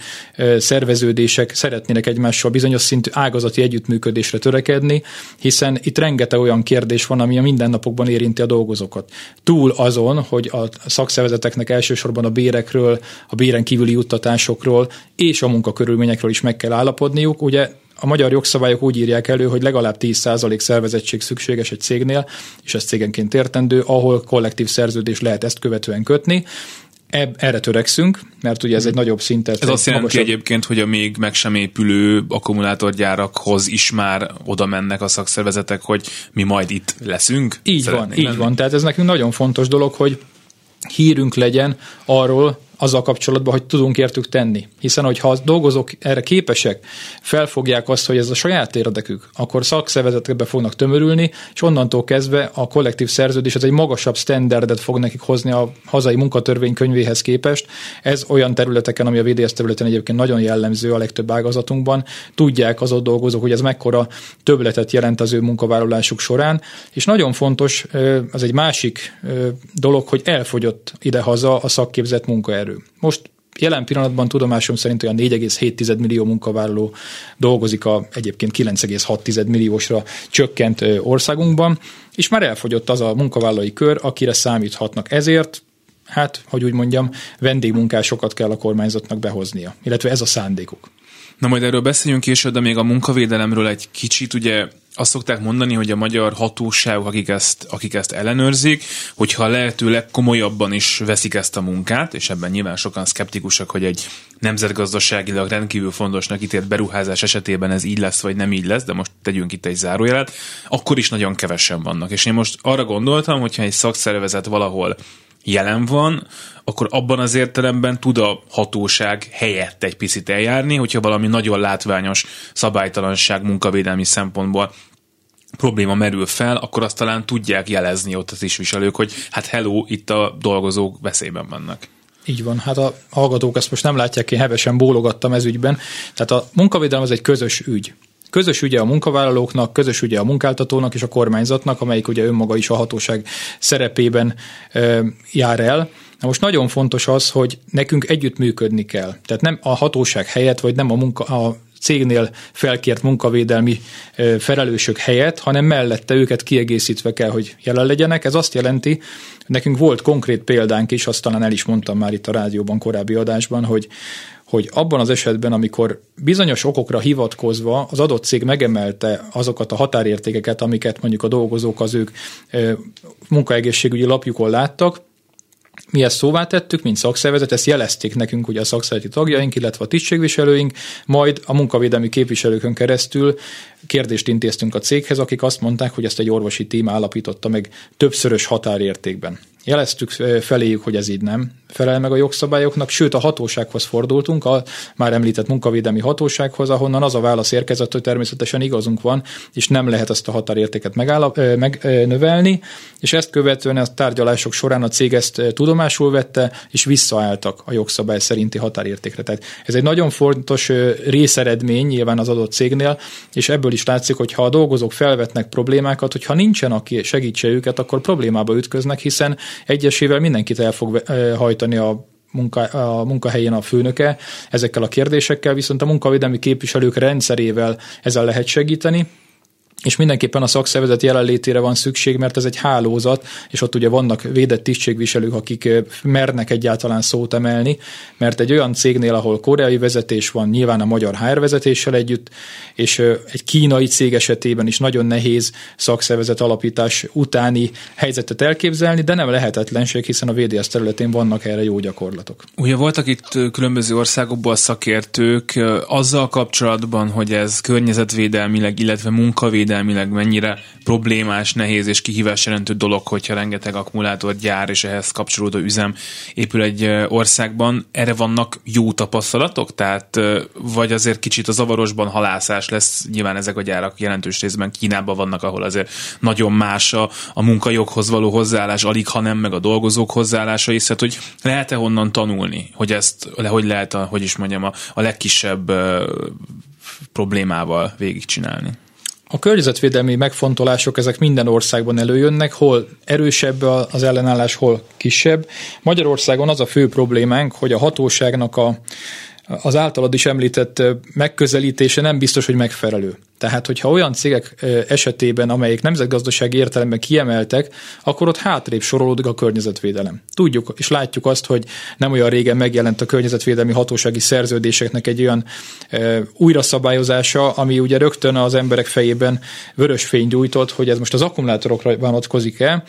szerveződések szeretnének egymással bizonyos szintű ágazati együttműködésre törekedni, hiszen itt rengeteg olyan kérdés van, ami a mindennapokban érinti a dolgozókat. Túl azon, hogy a szakszervezeteknek elsősorban a bérekről, a béren kívüli juttatásokról és a munkakörülményekről is meg kell állapodniuk. Ugye a magyar jogszabályok úgy írják elő, hogy legalább 10% szervezettség szükséges egy cégnél, és ez cégenként értendő, ahol kollektív szerződés lehet ezt követően kötni. Erre törekszünk, mert ugye ez egy nagyobb szintet. Ez azt jelenti magasabb... egyébként, hogy a még meg sem épülő akkumulátorgyárakhoz is már oda mennek a szakszervezetek, hogy mi majd itt leszünk. Így van, így van. Tehát ez nekünk nagyon fontos dolog, hogy hírünk legyen arról, azzal kapcsolatban, hogy tudunk értük tenni. Hiszen, hogyha a dolgozók erre képesek, felfogják azt, hogy ez a saját érdekük, akkor szakszervezetekbe fognak tömörülni, és onnantól kezdve a kollektív szerződés ez egy magasabb standardet fog nekik hozni a hazai munkatörvénykönyvéhez képest. Ez olyan területeken, ami a VDS területen egyébként nagyon jellemző a legtöbb ágazatunkban, tudják az ott dolgozók, hogy ez mekkora többletet jelent az ő munkavállalásuk során, és nagyon fontos, az egy másik dolog, hogy elfogyott idehaza a szakképzett munkaerő munkaerő. Most jelen pillanatban tudomásom szerint olyan 4,7 millió munkavállaló dolgozik a egyébként 9,6 milliósra csökkent országunkban, és már elfogyott az a munkavállalói kör, akire számíthatnak. Ezért hát, hogy úgy mondjam, vendégmunkásokat kell a kormányzatnak behoznia, illetve ez a szándékuk. Na majd erről beszéljünk később, de még a munkavédelemről egy kicsit, ugye azt szokták mondani, hogy a magyar hatóságok, akik ezt, akik ezt ellenőrzik, hogyha lehetőleg komolyabban is veszik ezt a munkát, és ebben nyilván sokan szkeptikusak, hogy egy nemzetgazdaságilag rendkívül fontosnak ítélt beruházás esetében ez így lesz, vagy nem így lesz, de most tegyünk itt egy zárójelet, akkor is nagyon kevesen vannak. És én most arra gondoltam, hogyha egy szakszervezet valahol jelen van, akkor abban az értelemben tud a hatóság helyett egy picit eljárni, hogyha valami nagyon látványos szabálytalanság munkavédelmi szempontból probléma merül fel, akkor azt talán tudják jelezni ott az isviselők, hogy hát hello, itt a dolgozók veszélyben vannak. Így van, hát a hallgatók ezt most nem látják, én hevesen bólogattam ez ügyben. Tehát a munkavédelem az egy közös ügy. Közös ügye a munkavállalóknak, közös ügye a munkáltatónak és a kormányzatnak, amelyik ugye önmaga is a hatóság szerepében jár el. Na most nagyon fontos az, hogy nekünk együttműködni kell. Tehát nem a hatóság helyett, vagy nem a, munka, a cégnél felkért munkavédelmi felelősök helyett, hanem mellette őket kiegészítve kell, hogy jelen legyenek. Ez azt jelenti, nekünk volt konkrét példánk is, azt talán el is mondtam már itt a rádióban korábbi adásban, hogy hogy abban az esetben, amikor bizonyos okokra hivatkozva az adott cég megemelte azokat a határértékeket, amiket mondjuk a dolgozók az ők munkaegészségügyi lapjukon láttak, mi ezt szóvá tettük, mint szakszervezet, ezt jelezték nekünk ugye a szakszervezeti tagjaink, illetve a tisztségviselőink, majd a munkavédelmi képviselőkön keresztül kérdést intéztünk a céghez, akik azt mondták, hogy ezt egy orvosi tím állapította meg többszörös határértékben. Jeleztük feléjük, hogy ez így nem felel meg a jogszabályoknak, sőt a hatósághoz fordultunk, a már említett munkavédelmi hatósághoz, ahonnan az a válasz érkezett, hogy természetesen igazunk van, és nem lehet ezt a határértéket megállap, megnövelni, és ezt követően a tárgyalások során a cég ezt tudomásul vette, és visszaálltak a jogszabály szerinti határértékre. Tehát ez egy nagyon fontos részeredmény nyilván az adott cégnél, és ebből is látszik, hogy ha a dolgozók felvetnek problémákat, hogyha nincsen, aki segítse őket, akkor problémába ütköznek, hiszen egyesével mindenkit el fog hajtani a munka, a munkahelyén a főnöke ezekkel a kérdésekkel, viszont a munkavédelmi képviselők rendszerével ezzel lehet segíteni, és mindenképpen a szakszervezet jelenlétére van szükség, mert ez egy hálózat, és ott ugye vannak védett tisztségviselők, akik mernek egyáltalán szót emelni, mert egy olyan cégnél, ahol koreai vezetés van, nyilván a magyar HR vezetéssel együtt, és egy kínai cég esetében is nagyon nehéz szakszervezet alapítás utáni helyzetet elképzelni, de nem lehetetlenség, hiszen a VDS területén vannak erre jó gyakorlatok. Ugye voltak itt különböző országokból szakértők azzal kapcsolatban, hogy ez környezetvédelmileg, illetve munkavédelmileg védelmileg mennyire problémás, nehéz és kihívás jelentő dolog, hogyha rengeteg akkumulátorgyár és ehhez kapcsolódó üzem épül egy országban. Erre vannak jó tapasztalatok? Tehát vagy azért kicsit a zavarosban halászás lesz, nyilván ezek a gyárak jelentős részben Kínában vannak, ahol azért nagyon más a, a munkajoghoz való hozzáállás, alig ha nem, meg a dolgozók hozzáállása is, tehát hogy lehet-e honnan tanulni, hogy ezt, hogy lehet, a, hogy is mondjam, a, a legkisebb problémával végigcsinálni? A környezetvédelmi megfontolások ezek minden országban előjönnek, hol erősebb az ellenállás, hol kisebb. Magyarországon az a fő problémánk, hogy a hatóságnak a az általad is említett megközelítése nem biztos, hogy megfelelő. Tehát, hogyha olyan cégek esetében, amelyek nemzetgazdasági értelemben kiemeltek, akkor ott hátrébb sorolódik a környezetvédelem. Tudjuk és látjuk azt, hogy nem olyan régen megjelent a környezetvédelmi hatósági szerződéseknek egy olyan e, újraszabályozása, ami ugye rögtön az emberek fejében vörös fény gyújtott, hogy ez most az akkumulátorokra vonatkozik el,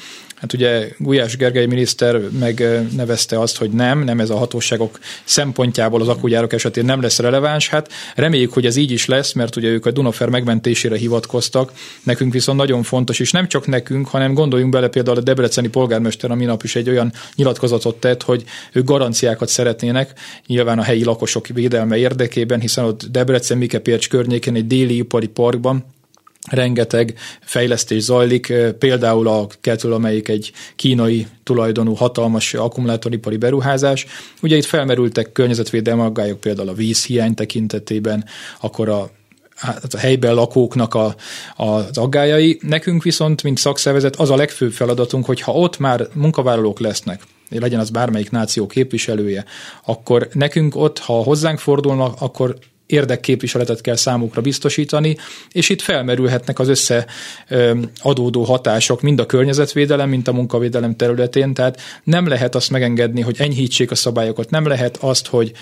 Hát ugye Gulyás Gergely miniszter megnevezte azt, hogy nem, nem ez a hatóságok szempontjából az akkugyárok esetén nem lesz releváns. Hát reméljük, hogy ez így is lesz, mert ugye ők a Dunafer megmentésére hivatkoztak. Nekünk viszont nagyon fontos, és nem csak nekünk, hanem gondoljunk bele például a debreceni polgármester a minap is egy olyan nyilatkozatot tett, hogy ők garanciákat szeretnének, nyilván a helyi lakosok védelme érdekében, hiszen ott Debrecen, Mikepércs környékén egy déli ipari parkban rengeteg fejlesztés zajlik, például a kettől, amelyik egy kínai tulajdonú hatalmas akkumulátoripari beruházás. Ugye itt felmerültek környezetvédelmi aggályok például a vízhiány tekintetében, akkor a hát a helyben lakóknak a, az aggájai. Nekünk viszont, mint szakszervezet, az a legfőbb feladatunk, hogy ha ott már munkavállalók lesznek, legyen az bármelyik náció képviselője, akkor nekünk ott, ha hozzánk fordulnak, akkor érdekképviseletet kell számukra biztosítani, és itt felmerülhetnek az összeadódó hatások mind a környezetvédelem, mint a munkavédelem területén, tehát nem lehet azt megengedni, hogy enyhítsék a szabályokat, nem lehet azt, hogy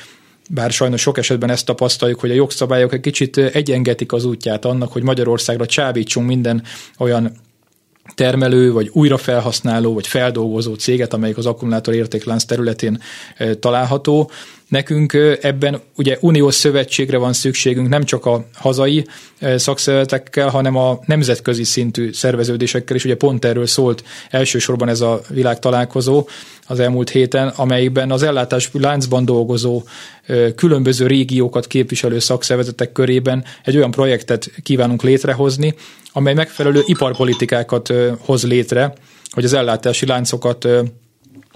bár sajnos sok esetben ezt tapasztaljuk, hogy a jogszabályok egy kicsit egyengetik az útját annak, hogy Magyarországra csábítsunk minden olyan termelő, vagy újrafelhasználó, vagy feldolgozó céget, amelyik az akkumulátor értéklánc területén található. Nekünk ebben ugye uniós szövetségre van szükségünk nem csak a hazai szakszervezetekkel, hanem a nemzetközi szintű szerveződésekkel is. Ugye pont erről szólt elsősorban ez a világ találkozó az elmúlt héten, amelyben az ellátás láncban dolgozó különböző régiókat képviselő szakszervezetek körében egy olyan projektet kívánunk létrehozni, amely megfelelő iparpolitikákat hoz létre, hogy az ellátási láncokat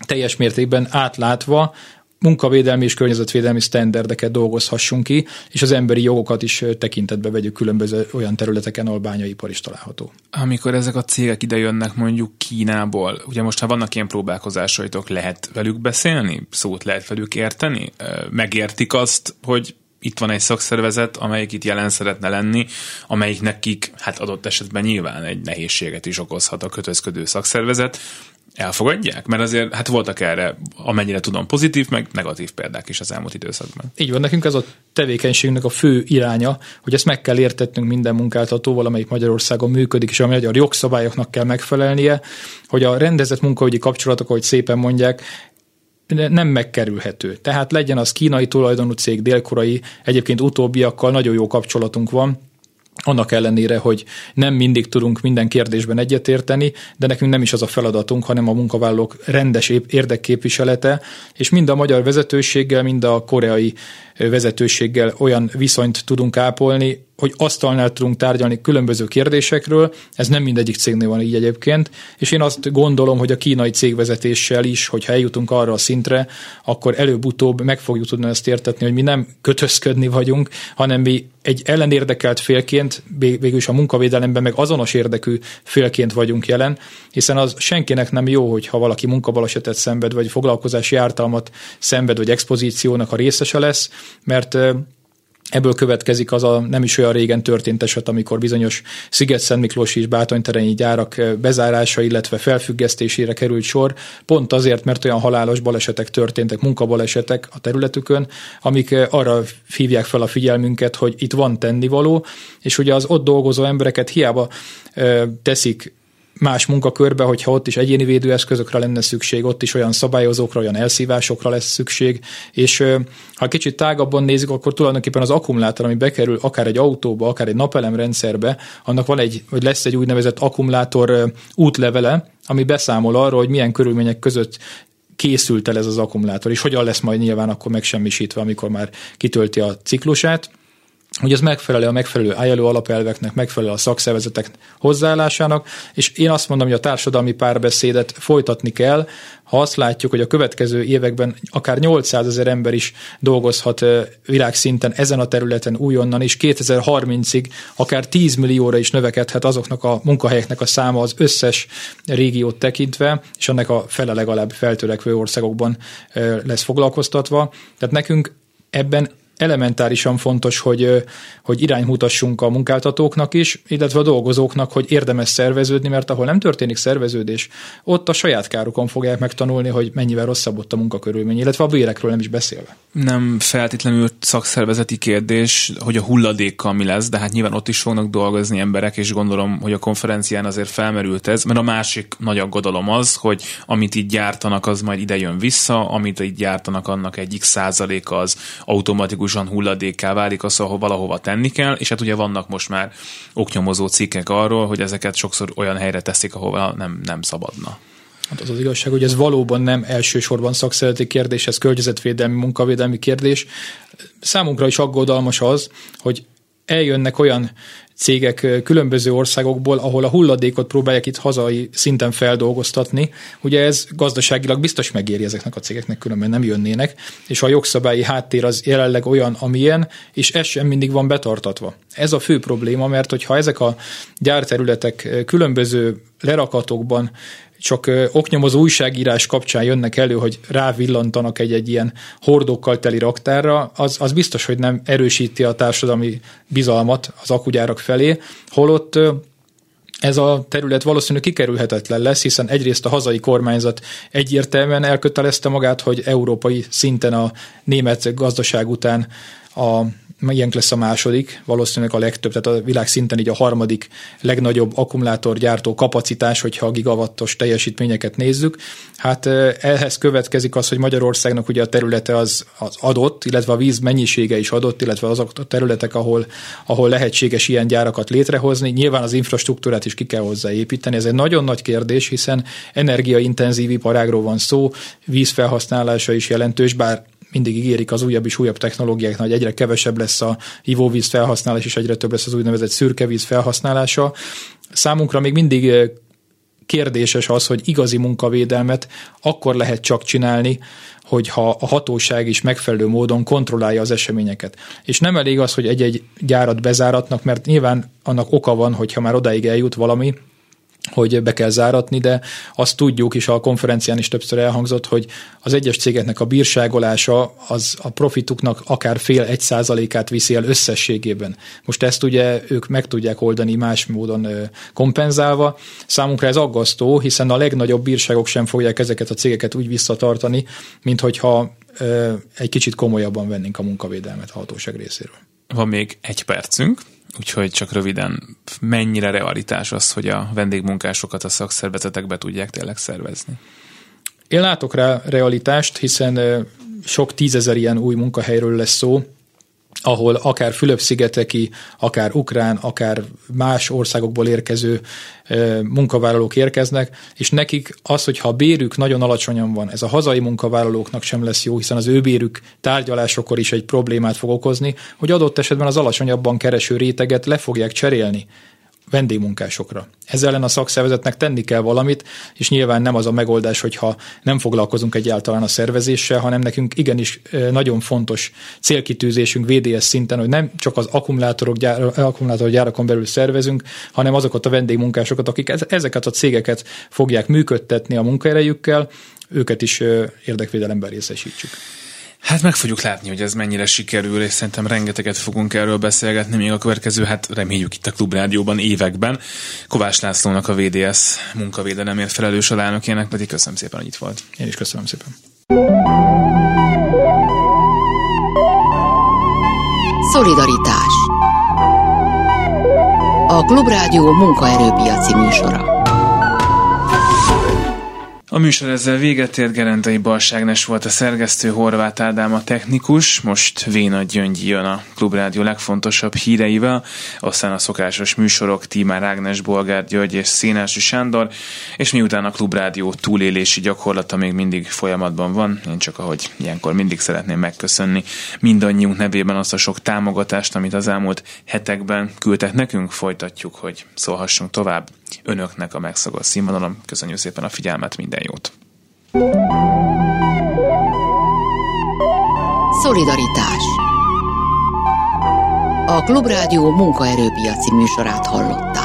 teljes mértékben átlátva munkavédelmi és környezetvédelmi sztenderdeket dolgozhassunk ki, és az emberi jogokat is tekintetbe vegyük különböző olyan területeken, ahol bányaipar is található. Amikor ezek a cégek ide jönnek mondjuk Kínából, ugye most ha vannak ilyen próbálkozásaitok, lehet velük beszélni? Szót lehet velük érteni? Megértik azt, hogy itt van egy szakszervezet, amelyik itt jelen szeretne lenni, amelyik nekik, hát adott esetben nyilván egy nehézséget is okozhat a kötözködő szakszervezet, elfogadják? Mert azért hát voltak erre, amennyire tudom, pozitív, meg negatív példák is az elmúlt időszakban. Így van, nekünk ez a tevékenységnek a fő iránya, hogy ezt meg kell értetnünk minden munkáltatóval, amelyik Magyarországon működik, és a magyar jogszabályoknak kell megfelelnie, hogy a rendezett munkaügyi kapcsolatok, ahogy szépen mondják, nem megkerülhető. Tehát legyen az kínai tulajdonú cég, délkorai, egyébként utóbbiakkal nagyon jó kapcsolatunk van, annak ellenére, hogy nem mindig tudunk minden kérdésben egyetérteni, de nekünk nem is az a feladatunk, hanem a munkavállalók rendes érdekképviselete, és mind a magyar vezetőséggel, mind a koreai vezetőséggel olyan viszonyt tudunk ápolni, hogy asztalnál tudunk tárgyalni különböző kérdésekről, ez nem mindegyik cégnél van így egyébként, és én azt gondolom, hogy a kínai cégvezetéssel is, hogyha eljutunk arra a szintre, akkor előbb-utóbb meg fogjuk tudni ezt értetni, hogy mi nem kötözködni vagyunk, hanem mi egy ellenérdekelt félként, végül is a munkavédelemben meg azonos érdekű félként vagyunk jelen, hiszen az senkinek nem jó, hogyha valaki munkabalesetet szenved, vagy foglalkozási ártalmat szenved, vagy expozíciónak a részese lesz, mert Ebből következik az a nem is olyan régen történt eset, amikor bizonyos Sziget-Szent Miklós és Bátonytereni gyárak bezárása, illetve felfüggesztésére került sor, pont azért, mert olyan halálos balesetek történtek, munkabalesetek a területükön, amik arra hívják fel a figyelmünket, hogy itt van tennivaló, és ugye az ott dolgozó embereket hiába teszik más munkakörbe, hogyha ott is egyéni védőeszközökre lenne szükség, ott is olyan szabályozókra, olyan elszívásokra lesz szükség, és ha kicsit tágabban nézzük, akkor tulajdonképpen az akkumulátor, ami bekerül akár egy autóba, akár egy napelemrendszerbe, annak van egy, vagy lesz egy úgynevezett akkumulátor útlevele, ami beszámol arról, hogy milyen körülmények között készült el ez az akkumulátor, és hogyan lesz majd nyilván akkor megsemmisítve, amikor már kitölti a ciklusát hogy ez megfelelő a megfelelő ILO alapelveknek, megfelelő a szakszervezetek hozzáállásának, és én azt mondom, hogy a társadalmi párbeszédet folytatni kell, ha azt látjuk, hogy a következő években akár 800 ezer ember is dolgozhat világszinten ezen a területen újonnan, és 2030-ig akár 10 millióra is növekedhet azoknak a munkahelyeknek a száma az összes régiót tekintve, és annak a fele legalább feltörekvő országokban lesz foglalkoztatva. Tehát nekünk ebben elementárisan fontos, hogy, hogy iránymutassunk a munkáltatóknak is, illetve a dolgozóknak, hogy érdemes szerveződni, mert ahol nem történik szerveződés, ott a saját kárukon fogják megtanulni, hogy mennyivel rosszabb ott a munkakörülmény, illetve a bérekről nem is beszélve. Nem feltétlenül szakszervezeti kérdés, hogy a hulladékkal mi lesz, de hát nyilván ott is fognak dolgozni emberek, és gondolom, hogy a konferencián azért felmerült ez, mert a másik nagy aggodalom az, hogy amit itt gyártanak, az majd ide jön vissza, amit itt gyártanak, annak egyik százaléka az automatikus automatikusan hulladékká válik, az, ahol valahova tenni kell, és hát ugye vannak most már oknyomozó cikkek arról, hogy ezeket sokszor olyan helyre teszik, ahova nem, nem szabadna. Hát az az igazság, hogy ez valóban nem elsősorban szakszereti kérdés, ez környezetvédelmi, munkavédelmi kérdés. Számunkra is aggodalmas az, hogy eljönnek olyan cégek különböző országokból, ahol a hulladékot próbálják itt hazai szinten feldolgoztatni. Ugye ez gazdaságilag biztos megéri ezeknek a cégeknek, különben nem jönnének, és a jogszabályi háttér az jelenleg olyan, amilyen, és ez sem mindig van betartatva. Ez a fő probléma, mert hogyha ezek a gyárterületek különböző lerakatokban csak oknyomozó újságírás kapcsán jönnek elő, hogy rávillantanak egy-egy ilyen hordókkal teli raktárra, az, az biztos, hogy nem erősíti a társadalmi bizalmat az akugyárak felé, holott ez a terület valószínűleg kikerülhetetlen lesz, hiszen egyrészt a hazai kormányzat egyértelműen elkötelezte magát, hogy európai szinten a német gazdaság után a ilyen lesz a második, valószínűleg a legtöbb, tehát a világ szinten így a harmadik legnagyobb akkumulátorgyártó kapacitás, hogyha a gigawattos teljesítményeket nézzük. Hát ehhez következik az, hogy Magyarországnak ugye a területe az, az adott, illetve a víz mennyisége is adott, illetve azok a területek, ahol, ahol lehetséges ilyen gyárakat létrehozni. Nyilván az infrastruktúrát is ki kell hozzá építeni. Ez egy nagyon nagy kérdés, hiszen energiaintenzív iparágról van szó, vízfelhasználása is jelentős, bár mindig ígérik az újabb és újabb technológiák, hogy egyre kevesebb lesz a ivóvíz felhasználás, és egyre több lesz az úgynevezett szürkevíz felhasználása. Számunkra még mindig kérdéses az, hogy igazi munkavédelmet akkor lehet csak csinálni, hogyha a hatóság is megfelelő módon kontrollálja az eseményeket. És nem elég az, hogy egy-egy gyárat bezáratnak, mert nyilván annak oka van, hogyha már odáig eljut valami, hogy be kell záratni, de azt tudjuk is, a konferencián is többször elhangzott, hogy az egyes cégeknek a bírságolása az a profituknak akár fél egy százalékát viszi el összességében. Most ezt ugye ők meg tudják oldani más módon kompenzálva. Számunkra ez aggasztó, hiszen a legnagyobb bírságok sem fogják ezeket a cégeket úgy visszatartani, mint hogyha egy kicsit komolyabban vennénk a munkavédelmet a hatóság részéről. Van még egy percünk, Úgyhogy csak röviden, mennyire realitás az, hogy a vendégmunkásokat a szakszervezetekbe tudják tényleg szervezni? Én látok rá realitást, hiszen sok tízezer ilyen új munkahelyről lesz szó, ahol akár Fülöp-szigeteki, akár ukrán, akár más országokból érkező munkavállalók érkeznek, és nekik az, hogyha a bérük nagyon alacsonyan van, ez a hazai munkavállalóknak sem lesz jó, hiszen az ő bérük tárgyalásokor is egy problémát fog okozni, hogy adott esetben az alacsonyabban kereső réteget le fogják cserélni vendégmunkásokra. Ezzel ellen a szakszervezetnek tenni kell valamit, és nyilván nem az a megoldás, hogyha nem foglalkozunk egyáltalán a szervezéssel, hanem nekünk igenis nagyon fontos célkitűzésünk VDS szinten, hogy nem csak az akkumulátorok gyár, akkumulátorgyárakon belül szervezünk, hanem azokat a vendégmunkásokat, akik ezeket a cégeket fogják működtetni a munkaerejükkel, őket is érdekvédelemben részesítsük. Hát meg fogjuk látni, hogy ez mennyire sikerül, és szerintem rengeteget fogunk erről beszélgetni még a következő, hát reméljük itt a Klubrádióban években. Kovács Lászlónak a VDS munkavédelemért felelős alelnökének pedig köszönöm szépen, hogy itt volt. Én is köszönöm szépen. Szolidaritás A Klubrádió munkaerőpiaci műsora a műsor ezzel véget ért, Gerendai Balságnes volt a szerkesztő, Horváth Ádám a technikus, most Véna Gyöngyi jön a Klubrádió legfontosabb híreivel, aztán a szokásos műsorok Tímár Ágnes, Bolgár György és Szénási Sándor, és miután a Klubrádió túlélési gyakorlata még mindig folyamatban van, én csak ahogy ilyenkor mindig szeretném megköszönni mindannyiunk nevében azt a sok támogatást, amit az elmúlt hetekben küldtek nekünk, folytatjuk, hogy szólhassunk tovább önöknek a megszagott színvonalon. Köszönjük szépen a figyelmet, minden jót! Szolidaritás A Klubrádió munkaerőpiaci műsorát hallották.